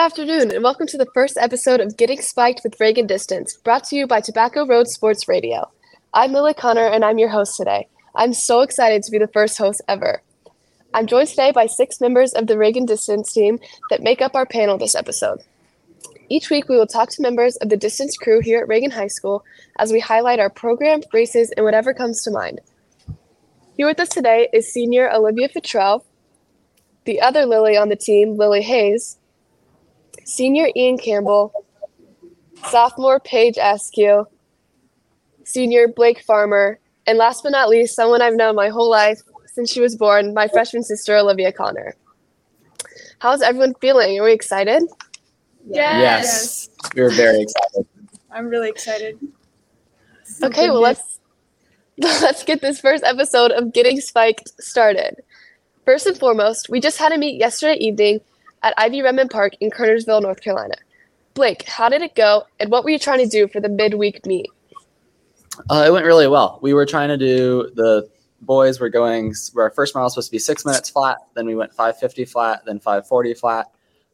Afternoon, and welcome to the first episode of Getting Spiked with Reagan Distance, brought to you by Tobacco Road Sports Radio. I'm Lily Conner, and I'm your host today. I'm so excited to be the first host ever. I'm joined today by six members of the Reagan Distance team that make up our panel this episode. Each week, we will talk to members of the distance crew here at Reagan High School as we highlight our program, races, and whatever comes to mind. Here with us today is senior Olivia Futrell, the other Lily on the team, Lily Hayes, senior Ian Campbell, sophomore Paige Askew, senior Blake Farmer, and last but not least, someone I've known my whole life since she was born, my freshman sister, Olivia Conner. How's everyone feeling? Are we excited? Yes. We're very excited. I'm really excited. Okay, well let's let's get this first episode of Getting Spiked started. First and foremost, we just had a meet yesterday evening at Ivey Redmon Park in Kernersville, North Carolina. Blake, how did it go, and what were you trying to do for the midweek meet? Uh, it went really well. We were trying to do the boys were going. Our first mile was supposed to be six minutes flat. Then we went 550 flat, then 540 flat.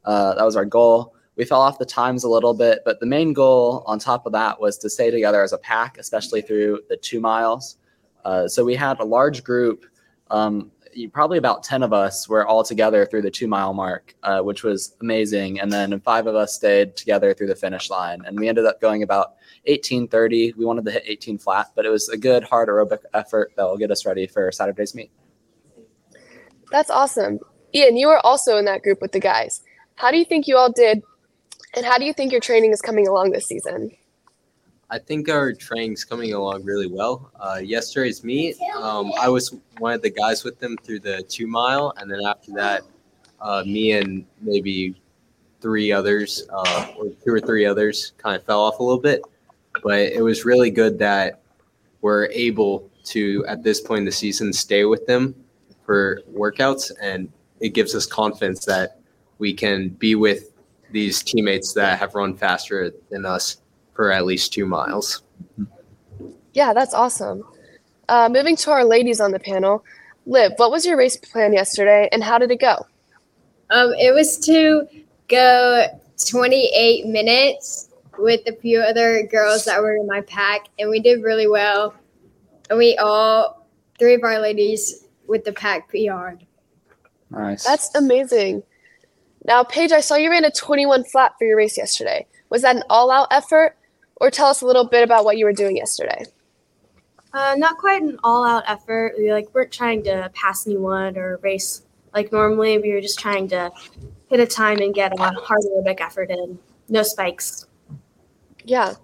Uh, that was our goal. We fell off the times a little bit, but the main goal on top of that was to stay together as a pack, especially through the two miles. Uh, so we had a large group. Um, probably about 10 of us were all together through the two mile mark, uh, which was amazing. And then five of us stayed together through the finish line. And we ended up going about 1830. We wanted to hit 18 flat, but it was a good, hard aerobic effort that will get us ready for Saturday's meet. That's awesome. Ian, you were also in that group with the guys. How do you think you all did? And how do you think your training is coming along this season? I think our training's coming along really well. Uh, yesterday's meet, um, I was one of the guys with them through the two mile, and then after that, uh, me and maybe three others, uh, or two or three others, kind of fell off a little bit. But it was really good that we're able to, at this point in the season, stay with them for workouts, and it gives us confidence that we can be with these teammates that have run faster than us for at least two miles. Yeah, that's awesome. Uh, moving to our ladies on the panel, Liv, what was your race plan yesterday and how did it go? Um, it was to go 28 minutes with a few other girls that were in my pack, and we did really well. And we all, three of our ladies with the pack PR. Nice. That's amazing. Now, Paige, I saw you ran a 21 flat for your race yesterday. Was that an all out effort, or tell us a little bit about what you were doing yesterday. Uh, not quite an all-out effort. We like weren't trying to pass anyone or race like normally. We were just trying to hit a time and get a hard aerobic effort in. No spikes. Yeah.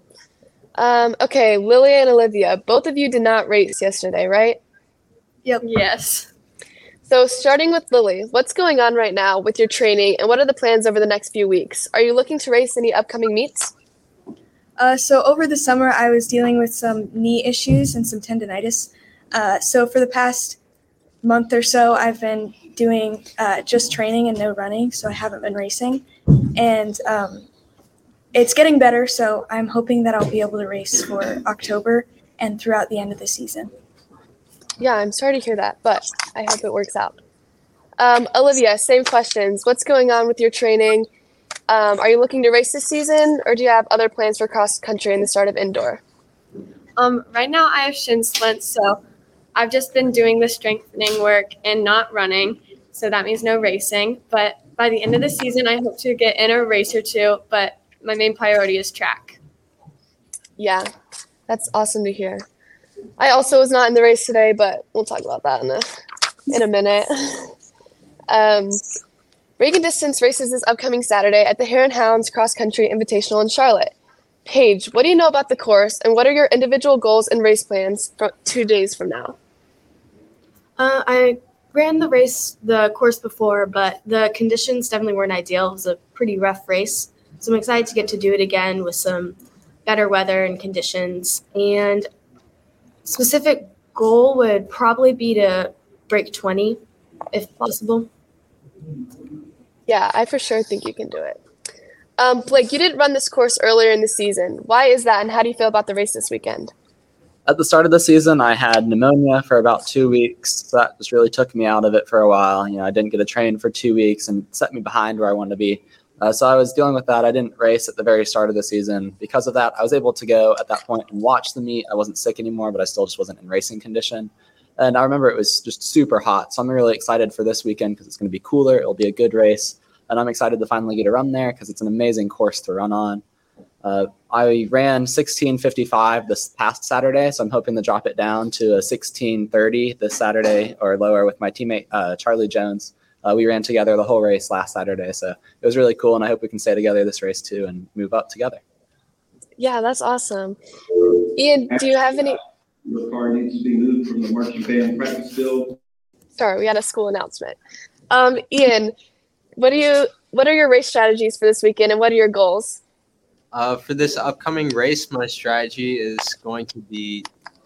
Um, okay, Lily and Olivia, both of you did not race yesterday, right? Yep. Yes. So, starting with Lily, what's going on right now with your training and what are the plans over the next few weeks? Are you looking to race any upcoming meets? Uh, so over the summer, I was dealing with some knee issues and some tendonitis. Uh, so for the past month or so, I've been doing uh, just training and no running, so I haven't been racing, and um, it's getting better. So I'm hoping that I'll be able to race for October and throughout the end of the season. Yeah, I'm sorry to hear that, but I hope it works out. Um, Olivia, same questions. What's going on with your training? Um, are you looking to race this season, or do you have other plans for cross country and the start of indoor? Um, right now, I have shin splints, so I've just been doing the strengthening work and not running. So that means no racing. But by the end of the season, I hope to get in a race or two. But my main priority is track. Yeah, that's awesome to hear. I also was not in the race today, but we'll talk about that in a in a minute. Um, Reagan Distance races this upcoming Saturday at the and Hounds Cross Country Invitational in Charlotte. Paige, what do you know about the course, and what are your individual goals and race plans for two days from now? Uh, I ran the race, the course before, but the conditions definitely weren't ideal. It was a pretty rough race, so I'm excited to get to do it again with some better weather and conditions. And specific goal would probably be to break 20 if possible. Yeah, I for sure think you can do it. Um, Blake, you didn't run this course earlier in the season. Why is that, and how do you feel about the race this weekend? At the start of the season, I had pneumonia for about two weeks. So that just really took me out of it for a while. You know, I didn't get a train for two weeks and set me behind where I wanted to be. Uh, so I was dealing with that. I didn't race at the very start of the season. Because of that, I was able to go at that point and watch the meet. I wasn't sick anymore, but I still just wasn't in racing condition. And I remember it was just super hot. So I'm really excited for this weekend because it's going to be cooler. It'll be a good race. And I'm excited to finally get a run there because it's an amazing course to run on. Uh, I ran 16:55 this past Saturday, so I'm hoping to drop it down to a 16:30 this Saturday or lower with my teammate uh, Charlie Jones. Uh, we ran together the whole race last Saturday, so it was really cool, and I hope we can stay together this race too and move up together. Yeah, that's awesome. Ian, do you have any? Your car needs to be moved from the marching band practice field. Sorry, we had a school announcement. Um, Ian, what do you? What are your race strategies for this weekend, and what are your goals? Uh, for this upcoming race, my strategy is going to be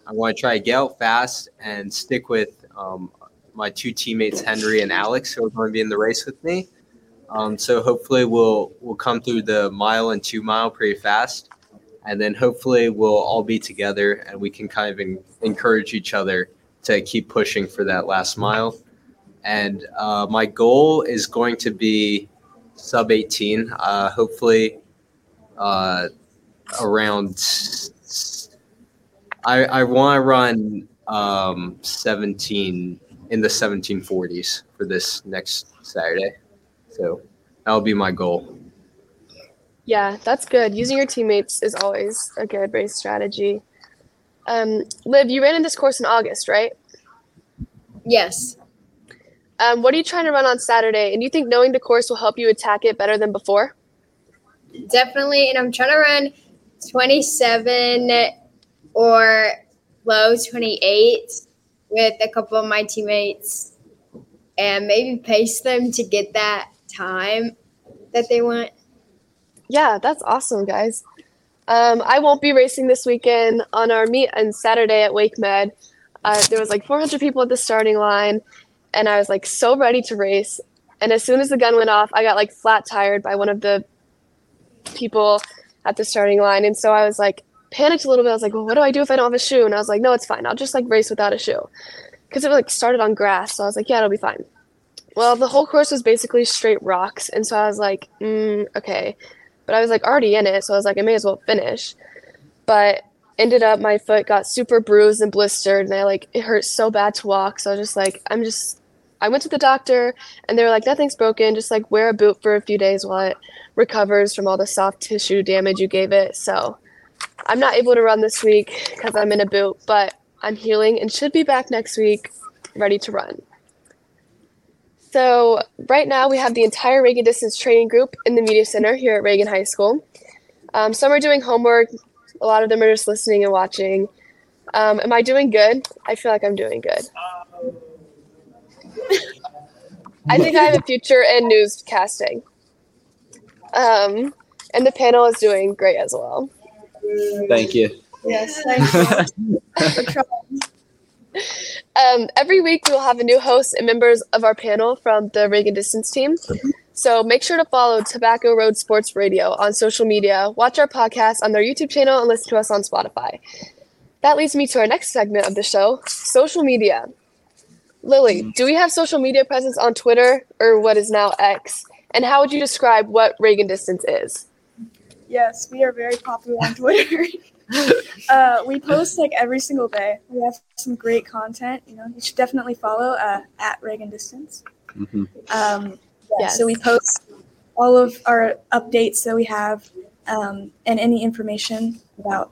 I want to try to get out fast and stick with um, my two teammates, Henry and Alex, who are going to be in the race with me. Um, so hopefully we'll we'll come through the mile and two mile pretty fast, and then hopefully we'll all be together and we can kind of en- encourage each other to keep pushing for that last mile. And uh, my goal is going to be sub 18. Uh, hopefully uh, around. I I want to run um, 17 in the 1740s for this next Saturday. So that'll be my goal. Yeah, that's good. Using your teammates is always a good race strategy. Um, Liv, you ran in this course in August, right? Yes. Um, what are you trying to run on Saturday? And do you think knowing the course will help you attack it better than before? Definitely. And I'm trying to run 27 or low 28 with a couple of my teammates and maybe pace them to get that time that they want. Yeah, that's awesome, guys. Um, I won't be racing this weekend on our meet on Saturday at WakeMed. Uh, there was like 400 people at the starting line, and I was like so ready to race. And as soon as the gun went off, I got like flat tired by one of the people at the starting line, and so I was like panicked a little bit. I was like, well, what do I do if I don't have a shoe? And I was like, no, it's fine. I'll just like race without a shoe, because it like started on grass. So I was like, yeah, it'll be fine. Well, the whole course was basically straight rocks, and so I was like, mm, okay but I was like already in it, so I was like, I may as well finish. But ended up my foot got super bruised and blistered, and I like it hurt so bad to walk. So I was just like, I'm just. I went to the doctor, and they were like, nothing's broken. Just like wear a boot for a few days while it recovers from all the soft tissue damage you gave it. So I'm not able to run this week because I'm in a boot, but I'm healing and should be back next week, ready to run. So right now we have the entire Reagan Distance Training Group in the Media Center here at Reagan High School. Um, some are doing homework. A lot of them are just listening and watching. Um, am I doing good? I feel like I'm doing good. I think I have a future in newscasting. Um, and the panel is doing great as well. Thank you. Yes, thank you. for trying. Um, every week we will have a new host and members of our panel from the Reagan Distance team. So make sure to follow Tobacco Road Sports Radio on social media, watch our podcast on their YouTube channel, and listen to us on Spotify. That leads me to our next segment of the show social media. Lily, do we have social media presence on Twitter or what is now X? And how would you describe what Reagan Distance is? Yes, we are very popular on Twitter. uh, we post like every single day. We have some great content. You know, you should definitely follow uh, at Reagan Distance. Mhm. Um, yeah, Yes. So we post all of our updates that we have um, and any information about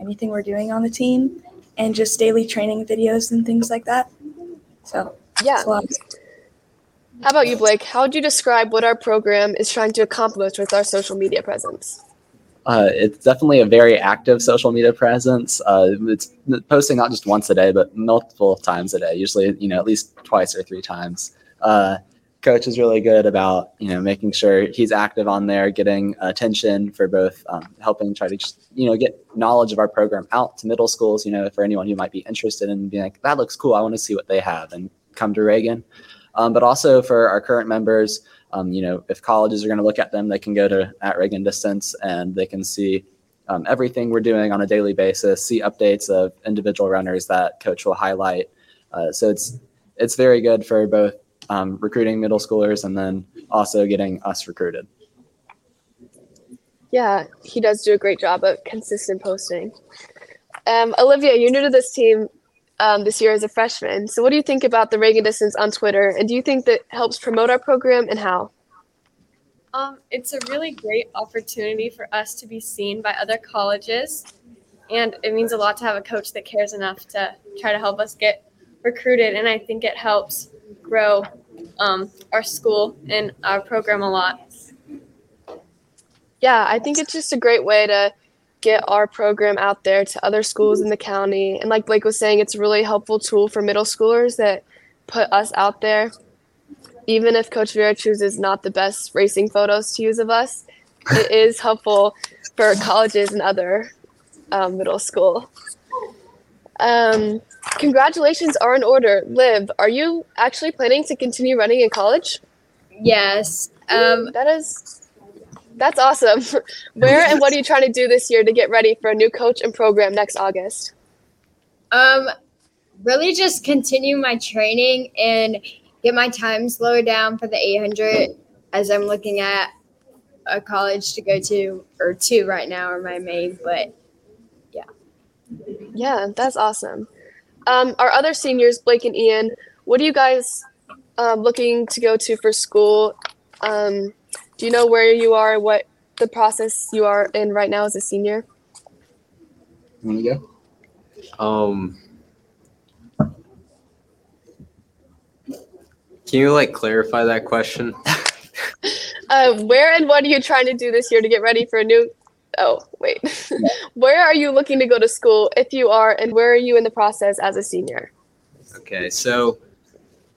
anything we're doing on the team and just daily training videos and things like that. So Yeah. it's a. How about you, Blake? How would you describe what our program is trying to accomplish with our social media presence? Uh, it's definitely a very active social media presence. Uh, it's posting not just once a day, but multiple times a day. Usually, you know, at least twice or three times. Uh, coach is really good about you know making sure he's active on there, getting attention for both um, helping try to you know get knowledge of our program out to middle schools. You know, for anyone who might be interested in being like that looks cool, I want to see what they have and come to Reagan. Um, but also for our current members, um, you know, if colleges are going to look at them, they can go to at Reagan Distance and they can see um, everything we're doing on a daily basis, see updates of individual runners that coach will highlight. Uh, so it's it's very good for both um, recruiting middle schoolers and then also getting us recruited. Yeah, he does do a great job of consistent posting. Um, Olivia, you're new to this team um, this year as a freshman. So, what do you think about the Reagan Distance on Twitter? And do you think that helps promote our program and how? Um, it's a really great opportunity for us to be seen by other colleges, and it means a lot to have a coach that cares enough to try to help us get recruited. And I think it helps grow um, our school and our program a lot. Yeah, I think it's just a great way to get our program out there to other schools in the county. And like Blake was saying, it's a really helpful tool for middle schoolers that put us out there. Even if Coach Vera chooses not the best racing photos to use of us, it is helpful for colleges and other um, middle school. Um, congratulations are in order. Liv, are you actually planning to continue running in college? Yes. Um, That is, that's awesome. Where and what are you trying to do this year to get ready for a new coach and program next August? um, really just continue my training and get my time slowed down for the 800 as I'm looking at a college to go to or two right now are my main, but yeah. Yeah, that's awesome. Um, our other seniors, Blake and Ian, what are you guys um, looking to go to for school? Um, do you know where you are, and what the process you are in right now as a senior? You want to go? Um, can you like clarify that question? Uh, where and what are you trying to do this year to get ready for a new? Oh, wait. where are you looking to go to school if you are, and where are you in the process as a senior? Okay, so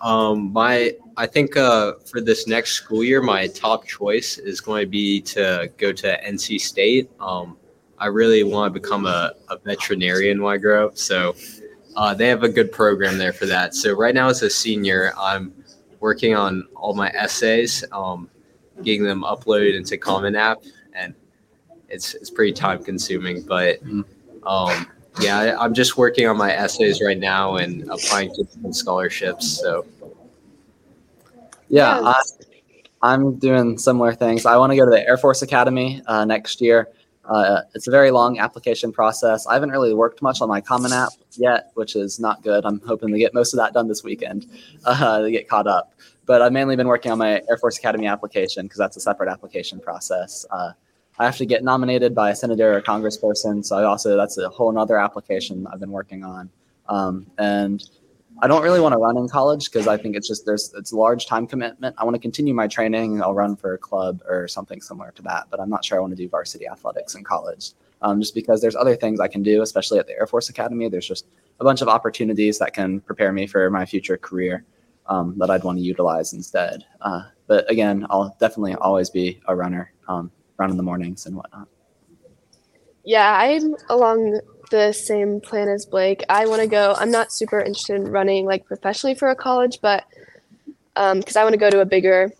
um, my I think uh, for this next school year, my top choice is going to be to go to NC State. Um, I really want to become a, a veterinarian when I grow up, so uh, they have a good program there for that. So right now, as a senior, I'm working on all my essays, um, getting them uploaded into Common App, and it's it's pretty time consuming, but. Um, yeah, I, I'm just working on my essays right now and applying to different scholarships. So Yeah, Yeah. I, I'm doing similar things. I want to go to the Air Force Academy uh, next year. Uh, it's a very long application process. I haven't really worked much on my Common App yet, which is not good. I'm hoping to get most of that done this weekend uh, to get caught up. But I've mainly been working on my Air Force Academy application because that's a separate application process. Uh, I have to get nominated by a senator or a congressperson, so I also that's a whole other application I've been working on. Um, and I don't really want to run in college because I think it's just there's it's a large time commitment. I want to continue my training. I'll run for a club or something similar to that, but I'm not sure I want to do varsity athletics in college. Um, just because there's other things I can do, especially at the Air Force Academy. There's just a bunch of opportunities that can prepare me for my future career um, that I'd want to utilize instead. Uh, but again, I'll definitely always be a runner, um, in the mornings and whatnot. Yeah, I'm along the same plan as Blake. I want to go. I'm not super interested in running like professionally for a college, but um, because I want to go to a bigger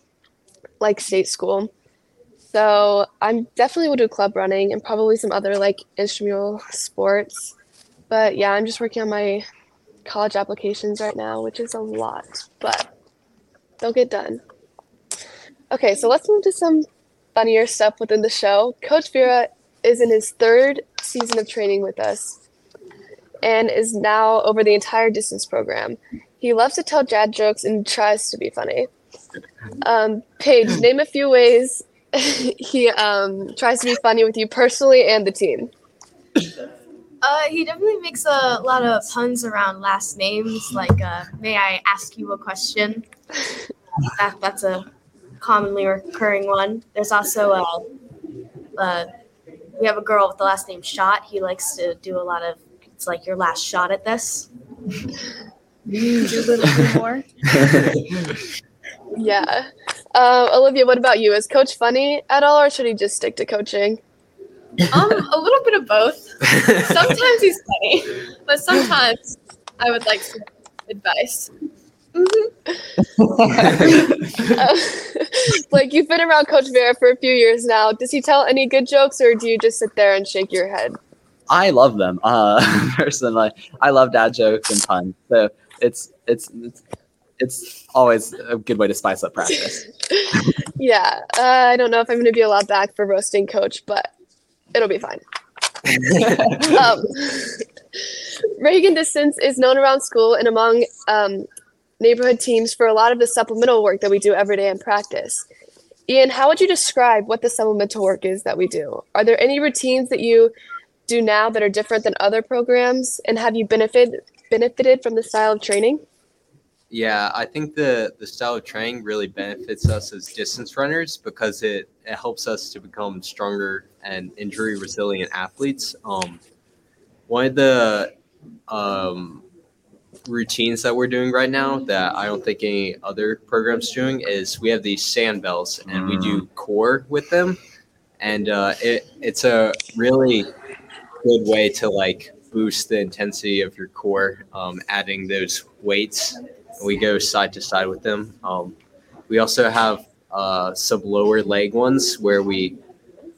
like state school. So I'm definitely will do club running and probably some other like intramural sports. But yeah, I'm just working on my college applications right now, which is a lot, but they'll get done. Okay, so let's move to some funnier stuff within the show. Coach Vera is in his third season of training with us and is now over the entire distance program. He loves to tell dad jokes and tries to be funny. Um, Paige, name a few ways he um, tries to be funny with you personally and the team. Uh, he definitely makes a lot of puns around last names, like uh, "May I ask you a question?" that, that's a commonly recurring one. There's also uh, uh, we have a girl with the last name Shot. He likes to do a lot of it's like your last shot at this. Do a little bit more. Yeah. Uh, Olivia, what about you? Is Coach funny at all, or should he just stick to coaching? Um, a little bit of both. Sometimes he's funny, but sometimes I would like some advice. Uh, like you've been around Coach Vera for a few years now. Does he tell any good jokes, or do you just sit there and shake your head? I love them. Uh, personally, I love dad jokes and puns. So it's it's it's it's always a good way to spice up practice. Yeah, uh, I don't know if I'm going to be allowed back for roasting coach, but it'll be fine. um, Reagan Distance is known around school and among um, neighborhood teams for a lot of the supplemental work that we do every day in practice. Ian, how would you describe what the supplemental work is that we do? Are there any routines that you do now that are different than other programs, and have you benefited benefited from the style of training? Yeah, I think the the style of training really benefits us as distance runners because it, it helps us to become stronger and injury resilient athletes. Um, one of the um, routines that we're doing right now that I don't think any other programs doing is we have these sand bells and we do core with them, and uh, it it's a really good way to like boost the intensity of your core, um, adding those weights. We go side to side with them. Um, we also have uh, some lower leg ones where we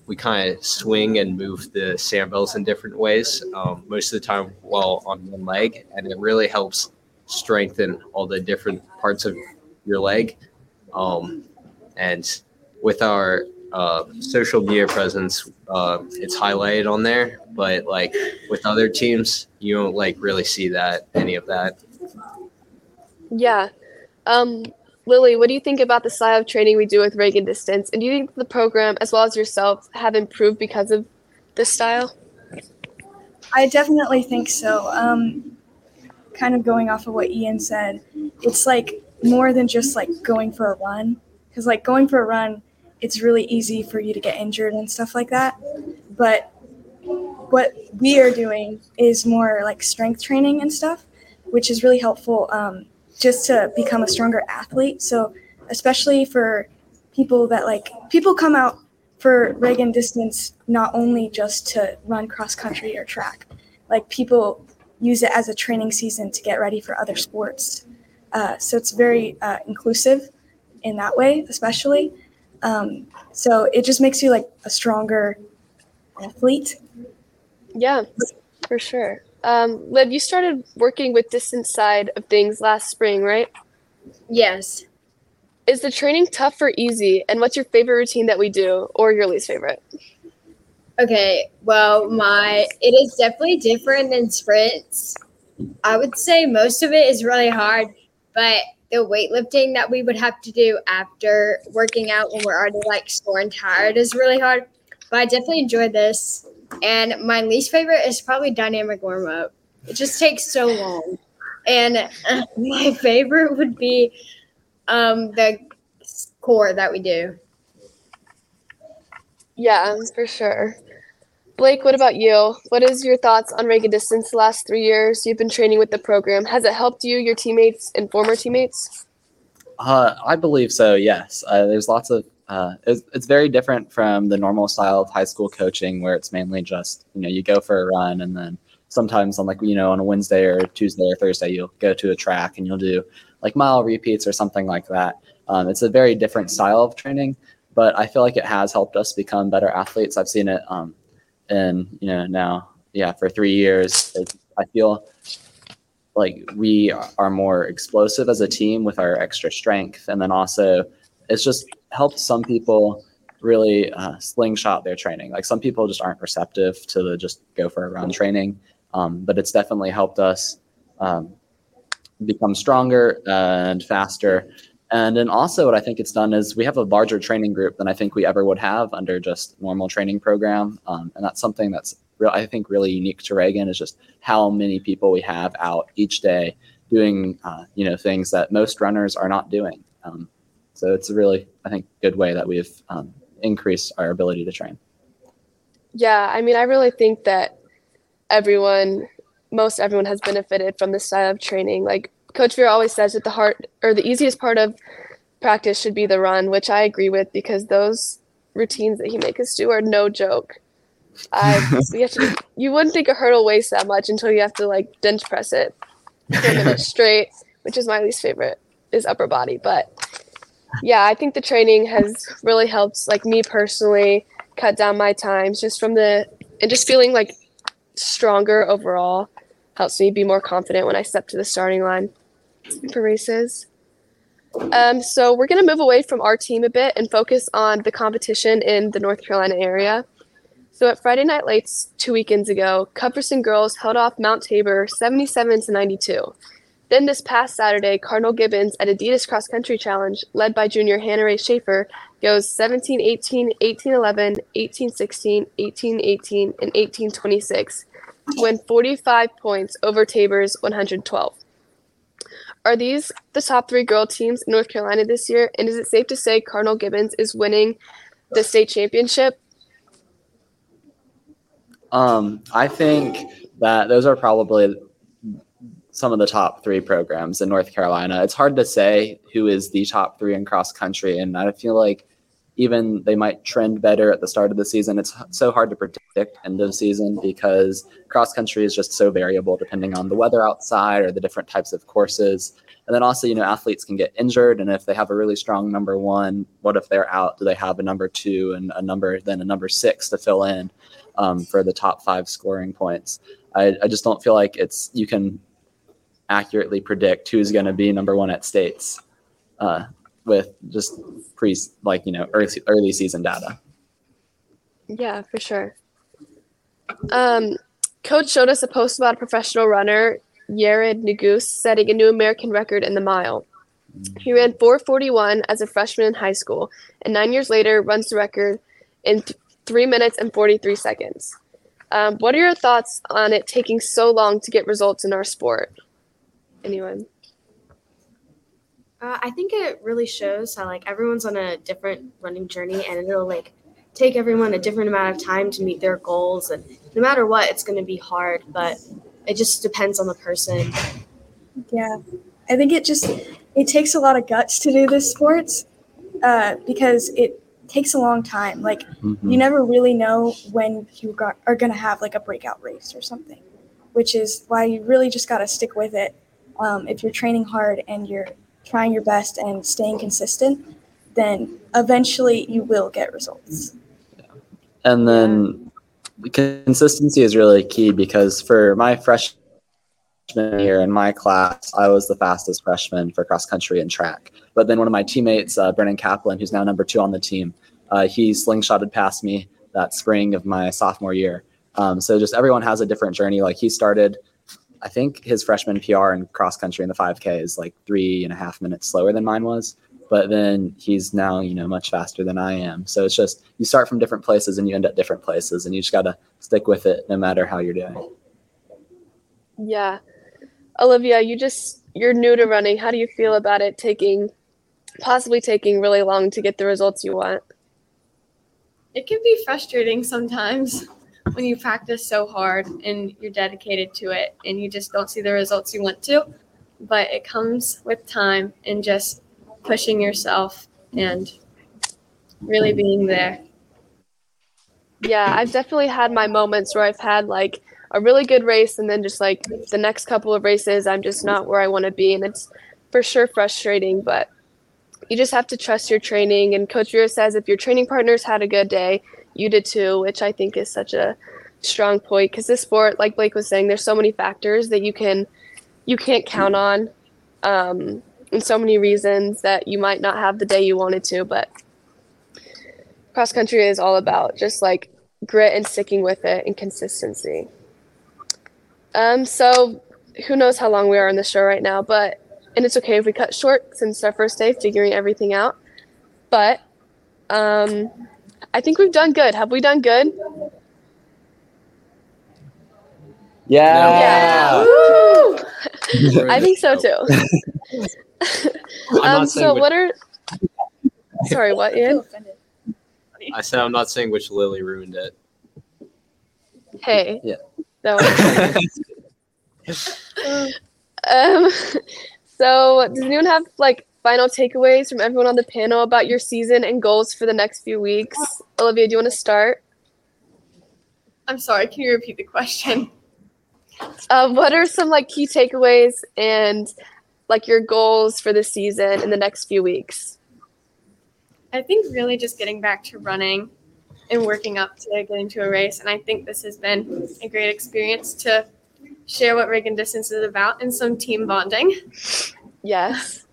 we kind of swing and move the sandbells in different ways. Um, most of the time while on one leg, and it really helps strengthen all the different parts of your leg. Um, and with our uh, social media presence, uh, it's highlighted on there. But like with other teams, you don't like really see that any of that. Yeah. Um, Lily, what do you think about the style of training we do with Reagan Distance? And do you think the program, as well as yourself, have improved because of this style? I definitely think so. Um, kind of going off of what Ian said, it's like more than just like going for a run. Because, like, going for a run, it's really easy for you to get injured and stuff like that. But what we are doing is more like strength training and stuff, which is really helpful. Um, just to become a stronger athlete. So, especially for people that like people come out for Reagan distance not only just to run cross country or track, like people use it as a training season to get ready for other sports. Uh, so it's very uh, inclusive in that way, especially. Um, so it just makes you like a stronger athlete. Yeah, for sure. Um, Liv, you started working with distance side of things last spring, right? Yes. Is the training tough or easy? And what's your favorite routine that we do, or your least favorite? Okay, well, my it is definitely different than sprints. I would say most of it is really hard, but the weightlifting that we would have to do after working out when we're already like sore and tired is really hard. But I definitely enjoy this. And my least favorite is probably dynamic warm up. It just takes so long. And uh, my favorite would be um, the core that we do. Yeah, for sure. Blake, what about you? What is your thoughts on Reagan Distance the last three years you've been training with the program? Has it helped you, your teammates, and former teammates? Uh, I believe so. Yes. Uh, there's lots of. Uh, it's, it's very different from the normal style of high school coaching, where it's mainly just you know you go for a run and then sometimes on like you know on a Wednesday or Tuesday or Thursday you'll go to a track and you'll do like mile repeats or something like that. Um, it's a very different style of training, but I feel like it has helped us become better athletes. I've seen it um, in you know now yeah for three years. I feel like we are more explosive as a team with our extra strength and then also it's just helped some people really uh, slingshot their training like some people just aren't receptive to the just go for a run training um, but it's definitely helped us um, become stronger and faster and then also what i think it's done is we have a larger training group than i think we ever would have under just normal training program um, and that's something that's real, I think really unique to Reagan is just how many people we have out each day doing uh, you know things that most runners are not doing. Um, so it's a really I think good way that we've um, increased our ability to train. Yeah, I mean, I really think that everyone, most everyone, has benefited from this style of training. Like Coach Vera always says, that the heart or the easiest part of practice should be the run, which I agree with because those routines that he makes us do are no joke. I we have to, you wouldn't think a hurdle weighs that much until you have to like bench press it for a minute straight, which is my least favorite is upper body. But yeah, I think the training has really helped like me personally cut down my times just from the and just feeling like stronger overall helps me be more confident when I step to the starting line for races. Um, so we're going to move away from our team a bit and focus on the competition in the North Carolina area. So at Friday Night Lights two weekends ago, Cuthbertson girls held off Mount Tabor 77 to 92. Then this past Saturday, Cardinal Gibbons at Adidas Cross Country Challenge, led by junior Hannah Ray Schaefer, goes 17 18, 18 11, 18 16, 18 18, and 18 26 to win 45 points over Tabor's 112. Are these the top three girl teams in North Carolina this year? And is it safe to say Cardinal Gibbons is winning the state championship? Um, I think that those are probably some of the top three programs in North Carolina. It's hard to say who is the top three in cross country, and I feel like even they might trend better at the start of the season. It's so hard to predict end of season because cross country is just so variable depending on the weather outside or the different types of courses. And then also, you know, athletes can get injured, and if they have a really strong number one, what if they're out? Do they have a number two and a number then a number six to fill in um, for the top five scoring points? I, I just don't feel like it's you can accurately predict who's going to be number one at states. Uh, with just pre like you know early early season data. Yeah, for sure. Um, Coach showed us a post about a professional runner, Yared Nuguse, setting a new American record in the mile. He ran 441 as a freshman in high school, and nine years later runs the record in th- three minutes and 43 seconds. Um, what are your thoughts on it taking so long to get results in our sport? Anyone? Uh, I think it really shows how like everyone's on a different running journey, and it'll like take everyone a different amount of time to meet their goals. And no matter what, it's going to be hard, but it just depends on the person. Yeah, I think it just it takes a lot of guts to do this sports uh, because it takes a long time. Like Mhm. you never really know when you got, are going to have like a breakout race or something, which is why you really just got to stick with it. Um, if you're training hard and you're trying your best and staying consistent, then eventually you will get results. And then consistency is really key because for my freshman year in my class, I was the fastest freshman for cross country and track. But then one of my teammates, uh, Brennan Kaplan, who's now number two on the team, uh, he slingshotted past me that spring of my sophomore year. Um, so just everyone has a different journey. Like he started, I think his freshman PR in cross country in the 5K is like three and a half minutes slower than mine was. But then he's now, you know, much faster than I am. So it's just you start from different places and you end at different places, and you just gotta stick with it no matter how you're doing. Yeah. Olivia, you just you're new to running. How do you feel about it taking possibly taking really long to get the results you want? It can be frustrating sometimes when you practice so hard and you're dedicated to it and you just don't see the results you want to. But it comes with time and just pushing yourself and really being there. Yeah, I've definitely had my moments where I've had like a really good race and then just like the next couple of races I'm just not where I want to be and it's for sure frustrating, but you just have to trust your training and coach Vera says if your training partners had a good day, you did too, which I think is such a strong point cuz this sport like Blake was saying there's so many factors that you can you can't count on um and so many reasons that you might not have the day you wanted to, but cross country is all about just like grit and sticking with it and consistency. Um, so who knows how long we are on the show right now, but and it's okay if we cut short since our first day figuring everything out. But um, I think we've done good. Have we done good? Yeah. Yeah. Woo! I think so too. Um, so which, what are? Sorry, what? I Ian? I said I'm not saying which Lily ruined it. Hey. Yeah. No. Um, so, does anyone have like final takeaways from everyone on the panel about your season and goals for the next few weeks? Olivia, do you want to start? I'm sorry, can you repeat the question? Uh, what are some like key takeaways and like your goals for the season in the next few weeks? I think really just getting back to running and working up to getting to a race. And I think this has been a great experience to share what Reagan Distance is about and some team bonding. Yes.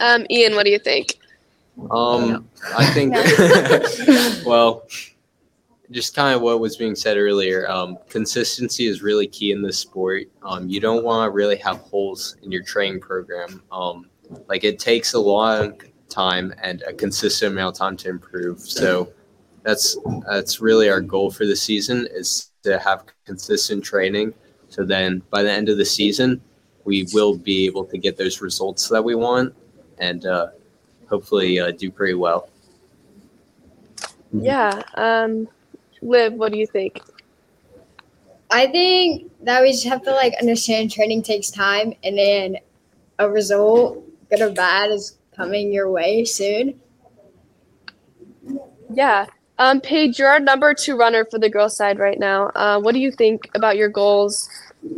Um, Ian, what do you think? Um, I think, well, just kind of what was being said earlier. Um, consistency is really key in this sport. Um, you don't want to really have holes in your training program. Um, like it takes a long time and a consistent amount of time to improve. So that's that's really our goal for the season is to have consistent training. So then by the end of the season, we will be able to get those results that we want and uh, hopefully uh, do pretty well. Yeah. Um, Liv, what do you think? I think that we just have to like understand training takes time and then a result, good or bad, is coming your way soon. Yeah. Um, Paige, you're our number two runner for the girls' side right now. Uh, what do you think about your goals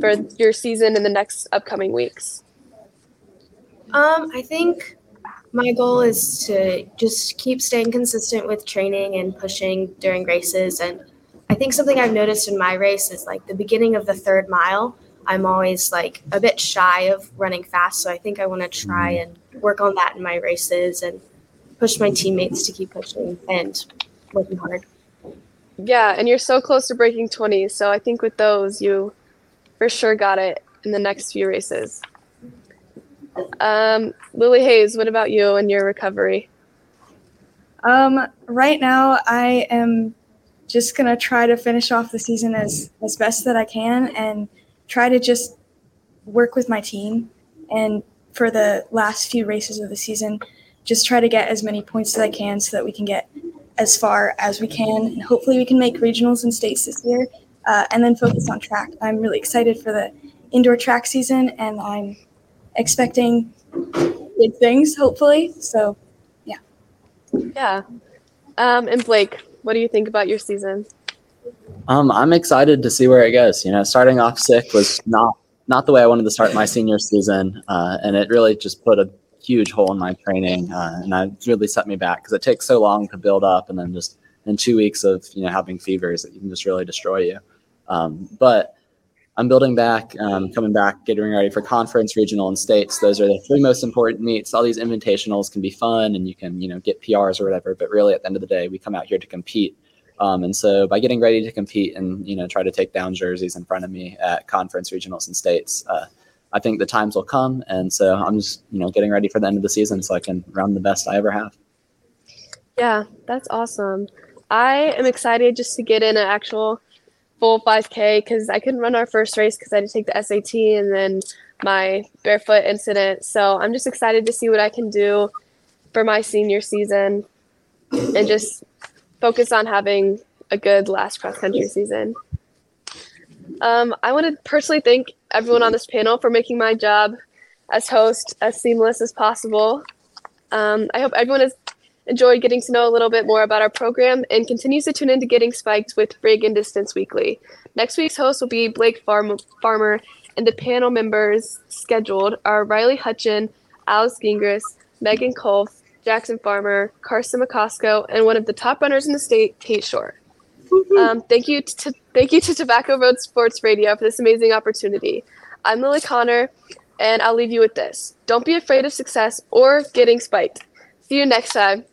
for your season in the next upcoming weeks? Um, I think my goal is to just keep staying consistent with training and pushing during races. And I think something I've noticed in my race is like the beginning of the third mile, I'm always like a bit shy of running fast. So I think I want to try and work on that in my races and push my teammates to keep pushing and working hard. Yeah, and you're so close to breaking 20. So I think with those, you for sure got it in the next few races. Um, Lily Hayes, what about you and your recovery? Um, right now, I am just gonna try to finish off the season as as best that I can, and try to just work with my team. And for the last few races of the season, just try to get as many points as I can, so that we can get as far as we can, and hopefully we can make regionals and states this year. Uh, and then focus on track. I'm really excited for the indoor track season, and I'm expecting big things, hopefully. So, Yeah. Yeah. Um, and Blake, what do you think about your season? Um, I'm excited to see where it goes. You know, starting off sick was not not the way I wanted to start my senior season, uh, and it really just put a huge hole in my training, uh, and that really set me back because it takes so long to build up, and then just in two weeks of you know having fevers, it can just really destroy you. Um, but I'm building back, um, coming back, getting ready for conference, regional, and states. Those are the three most important meets. All these invitationals can be fun, and you can you know get PRs or whatever. But really, at the end of the day, we come out here to compete. Um, and so, by getting ready to compete and you know try to take down jerseys in front of me at conference, regionals, and states, uh, I think the times will come. And so, I'm just you know getting ready for the end of the season so I can run the best I ever have. Yeah, that's awesome. I am excited just to get in an actual full 5K because I couldn't run our first race because I had to take the SAT and then my barefoot incident. So I'm just excited to see what I can do for my senior season and just focus on having a good last cross country season. Um, I want to personally thank everyone on this panel for making my job as host as seamless as possible. Um, I hope everyone has enjoyed getting to know a little bit more about our program and continues to tune in to Getting Spiked with Reagan Distance Weekly. Next week's host will be Blake Farm- Farmer, and the panel members scheduled are Riley Hutchin, Alice Gingras, Megan Kolf, Jackson Farmer, Carson McCosco, and one of the top runners in the state, Tate Shore. Um, thank you to thank you to Tobacco Road Sports Radio for this amazing opportunity. I'm Lily Conner, and I'll leave you with this: Don't be afraid of success or getting spiked. See you next time.